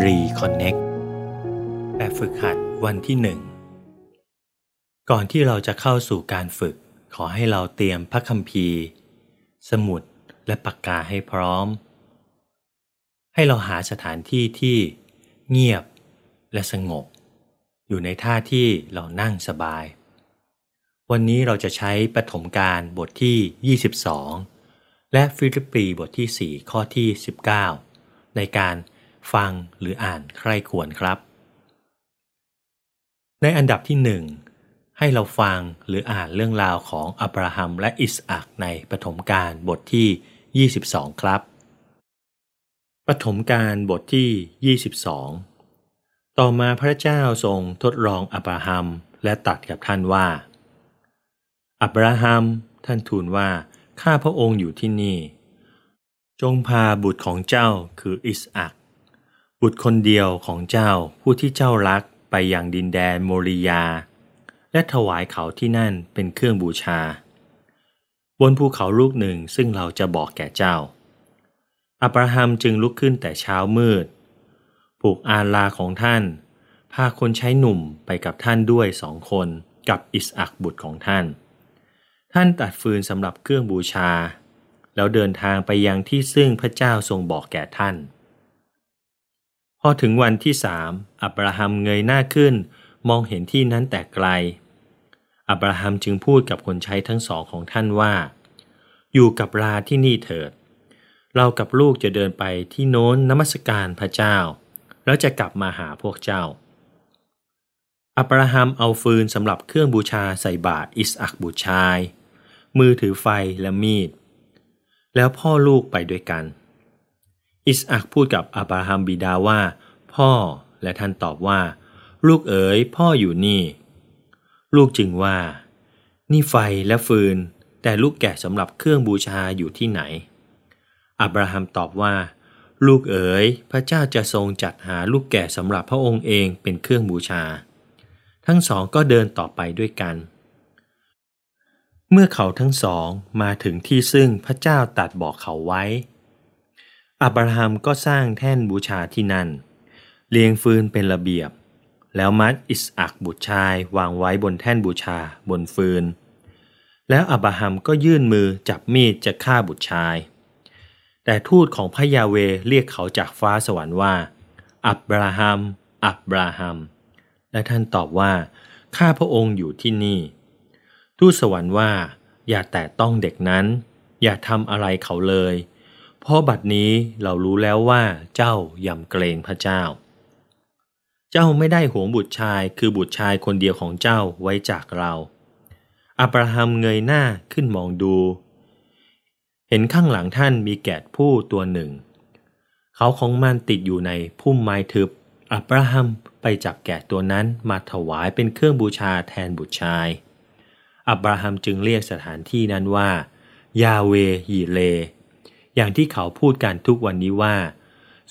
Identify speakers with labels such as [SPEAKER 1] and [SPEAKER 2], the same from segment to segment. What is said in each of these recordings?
[SPEAKER 1] Reconnect แบบฝึกหัดวันที่หนึ่งก่อนที่เราจะเข้าสู่การฝึก ขอให้เราเตรียมพระคัมภีร์ สมุดและปากกาให้พร้อม ให้เราหาสถานที่ที่เงียบและสงบ อยู่ในท่าที่เรานั่งสบาย วันนี้เราจะใช้ปฐมกาลบทที่ 22 และฟิลิปปีบทที่ 4 ข้อที่ 19 ในการ ฟังหรืออ่านใคร่ควรครับ ในอันดับที่หนึ่งให้เราฟังหรืออ่านเรื่องราวของอับราฮัมและอิสอักในปฐมกาลบทที่ 22 ครับปฐมกาลบทที่ 22 ต่อมาพระเจ้าทรงทดลองอับราฮัมและตัดกับท่านว่า อับราฮัมท่านทูลว่าข้าพระองค์อยู่ที่นี่ จงพาบุตรของเจ้าคืออิสอัก บุตรคนเดียวของเจ้าผู้ที่เจ้ารักไปยังดินแดนโมริยา และถวายเขาที่นั่นเป็นเครื่องบูชา บนภูเขาลูกหนึ่งซึ่งเราจะบอกแก่เจ้า อับราฮัมจึงลุกขึ้นแต่เช้ามืดปลูกอาลาของท่าน พาคนใช้หนุ่มไปกับท่านด้วยสองคนกับอิสอักบุตรของท่าน ท่านตัดฟืนสำหรับเครื่องบูชา แล้วเดินทางไปยังที่ซึ่งพระเจ้าทรงบอกแก่ท่าน พอถึงวันที่สามอับราฮัมเงยหน้าขึ้น มองเห็นที่นั้นแต่ไกล อับราฮัมจึงพูดกับคนใช้ทั้งสองของท่านว่า อยู่กับลาที่นี่เถิด เรากับลูกจะเดินไปที่โน้นนมัสการพระเจ้า แล้วจะกลับมาหาพวกเจ้า อับราฮัมเอาฟืนสำหรับเครื่องบูชาใส่บาตรอิสอักบูชาย มือถือไฟและมีด แล้วพ่อลูกไปด้วยกัน อิสอักพูดกับอับราฮัมบิดาว่า พ่อและท่านตอบว่า ลูกเอ๋ยพ่ออยู่นี่ ลูกจึงว่า นี่ไฟและฟืน แต่ลูกแกะสำหรับเครื่องบูชาอยู่ที่ไหน อับราฮัมตอบว่า ลูกเอ๋ยพระเจ้าจะทรงจัดหาลูกแกะสำหรับพระองค์เองเป็นเครื่องบูชา ทั้งสองก็เดินต่อไปด้วยกัน เมื่อเขาทั้งสองมาถึงที่ซึ่งพระเจ้าตัดบอกเขาไว้ อับราฮัมก็สร้างแท่นบูชาที่นั่น เลียงฟืนเป็นระเบียบ แล้วมัดอิสอักบุตรชายวางไว้บนแท่นบูชาบนฟืน แล้วอับราฮัมก็ยื่นมือจับมีดจะฆ่าบุตรชาย แต่ทูตของพระยาเวเรียกเขาจากฟ้าสวรรค์ว่า อับราฮัม อับราฮัม และท่านตอบว่า ข้าพระองค์อยู่ที่นี่ ทูตสวรรค์ว่า อย่าแตะต้องเด็กนั้น อย่าทำอะไรเขาเลย เพราะบัดนี้เรารู้แล้วว่าเจ้ายำเกรงพระเจ้า เจ้าไม่ได้หวงบุตรชายคือบุตรชายคนเดียวของเจ้าไว้จากเรา อับราฮัมเงยหน้าขึ้นมองดู เห็นข้างหลังท่านมีแกะผู้ตัวหนึ่ง เขาของมันติดอยู่ในพุ่มไม้ทึบ อับราฮัมไปจับแกะตัวนั้นมาถวายเป็นเครื่องบูชาแทนบุตรชาย อับราฮัมจึงเรียกสถานที่นั้นว่า ยาเวยีเล อย่างที่เขาพูดกันทุกวันนี้ว่า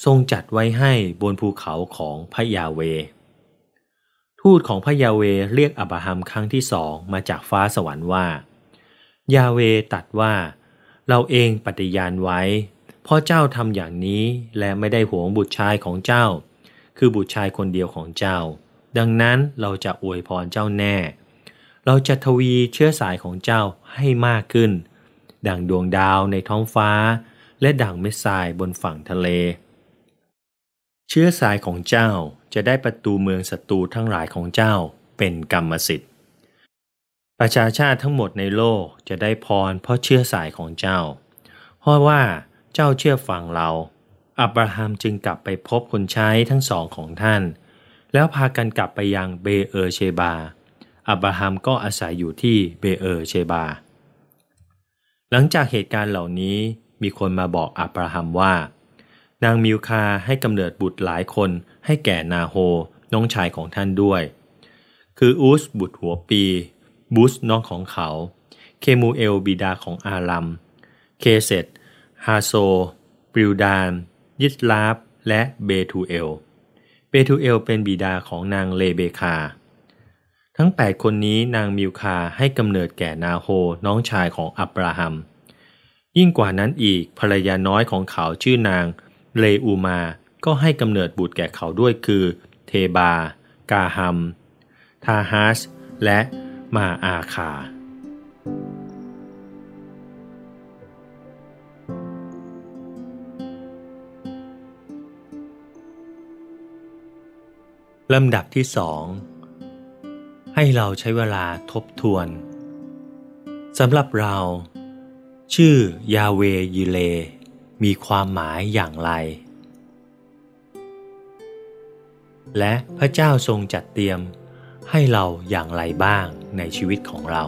[SPEAKER 1] ทรงจัดไว้ให้บนภูเขาของพระยาเว ทูตของพระยาเวเรียกอับราฮัมครั้งที่สองมาจากฟ้าสวรรค์ว่า ยาเวตัดว่า เราเองปฏิญาณไว้เพราะเจ้าทำอย่างนี้และไม่ได้หวงบุตรชายของเจ้า คือบุตรชายคนเดียวของเจ้า ดังนั้นเราจะอวยพรเจ้าแน่ เราจะทวีเชื้อสายของเจ้าให้มากขึ้น ดังดวงดาวในท้องฟ้า และด่งเม็ดทรายบนฝั่งทะเล เชื้อสายของเจ้าจะได้ประตูเมืองศัตรูทั้งหลายของเจ้าเป็นกรรมสิทธิ์ ประชาชาติทั้งหมดในโลกจะได้พรเพราะเชื้อสายของเจ้า เพราะว่าเจ้าเชื่อฟังเรา อับราฮัมจึงกลับไปพบคนใช้ทั้งสองของท่าน แล้วพากันกลับไปยังเบเออเชบา อับราฮัมก็อาศัยอยู่ที่เบเออเชบา หลังจากเหตุการณ์เหล่านี้ มีคนมาบอกอับราฮัมว่า นางมิลคาห์ให้กำเนิดบุตรหลายคนให้แก่นาโฮร์น้องชายของท่านด้วย คืออูสบุตรหัวปีบูสน้องของเขา เคมูเอลบิดาของอารัม เคเสดฮาโซปิลดาช ยิดลาฟและเบทูเอล เบทูเอลเป็นบิดาของนางเรเบคาห์ ทั้งแปดคนนี้นางมิลคาห์ให้กำเนิดแก่นาโฮร์น้องชายของอับราฮัม ยิ่งกว่านั้นอีกภรรยาน้อยของเขาชื่อนางเลอูมา ก็ให้กำเนิดบุตรแก่เขาด้วยคือ เทบา กาฮัม ทาฮัส และมาอาคา ลำดับที่สองให้เราใช้เวลาทบทวนสำหรับเรา ชื่อยาเวยิเล มีความหมายอย่างไร และพระเจ้าทรงจัดเตรียมให้เราอย่างไรบ้างในชีวิตของเรา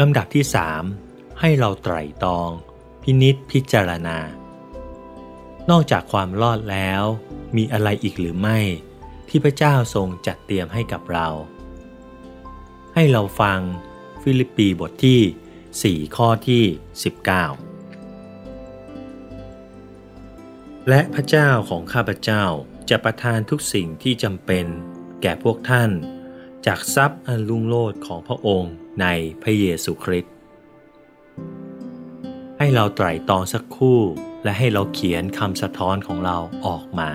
[SPEAKER 1] ลำดับที่สามให้เราไตร่ตรอง พินิษพิจารณา นอกจากความรอดแล้ว มีอะไรอีกหรือไม่ ที่พระเจ้าทรงจัดเตรียมให้กับเรา ให้เราฟังฟิลิปปีบทที่ 4 ข้อที่ 19 และพระเจ้าของข้าพเจ้าจะประทานทุกสิ่งที่จำเป็น แก่พวกท่าน จากทรัพย์อันลุ่งโลดของพระองค์ในพระเยซูคริสต์ให้เราไตร่ตรองสักคู่และให้เราเขียนคำสะท้อนของเราออกมา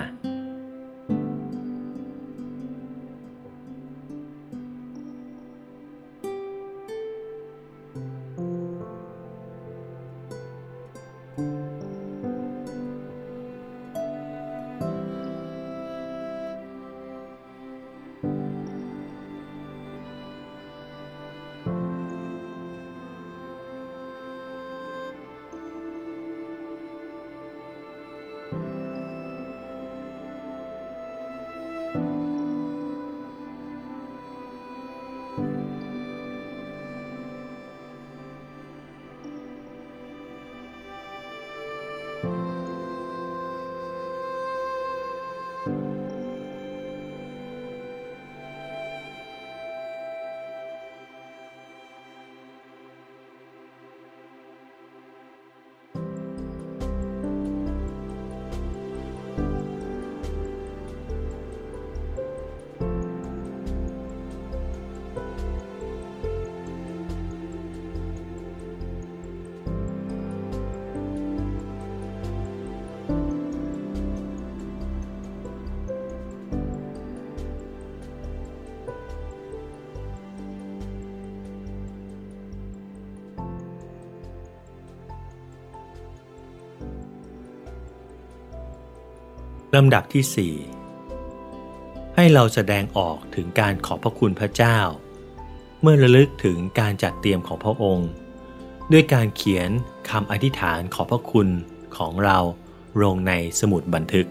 [SPEAKER 1] ลำดับที่ 4 ให้เราแสดงออกถึงการขอบพระคุณพระเจ้า เมื่อระลึกถึงการจัดเตรียมของพระองค์ ด้วยการเขียนคำอธิษฐานขอบพระคุณของเราลงในสมุดบันทึก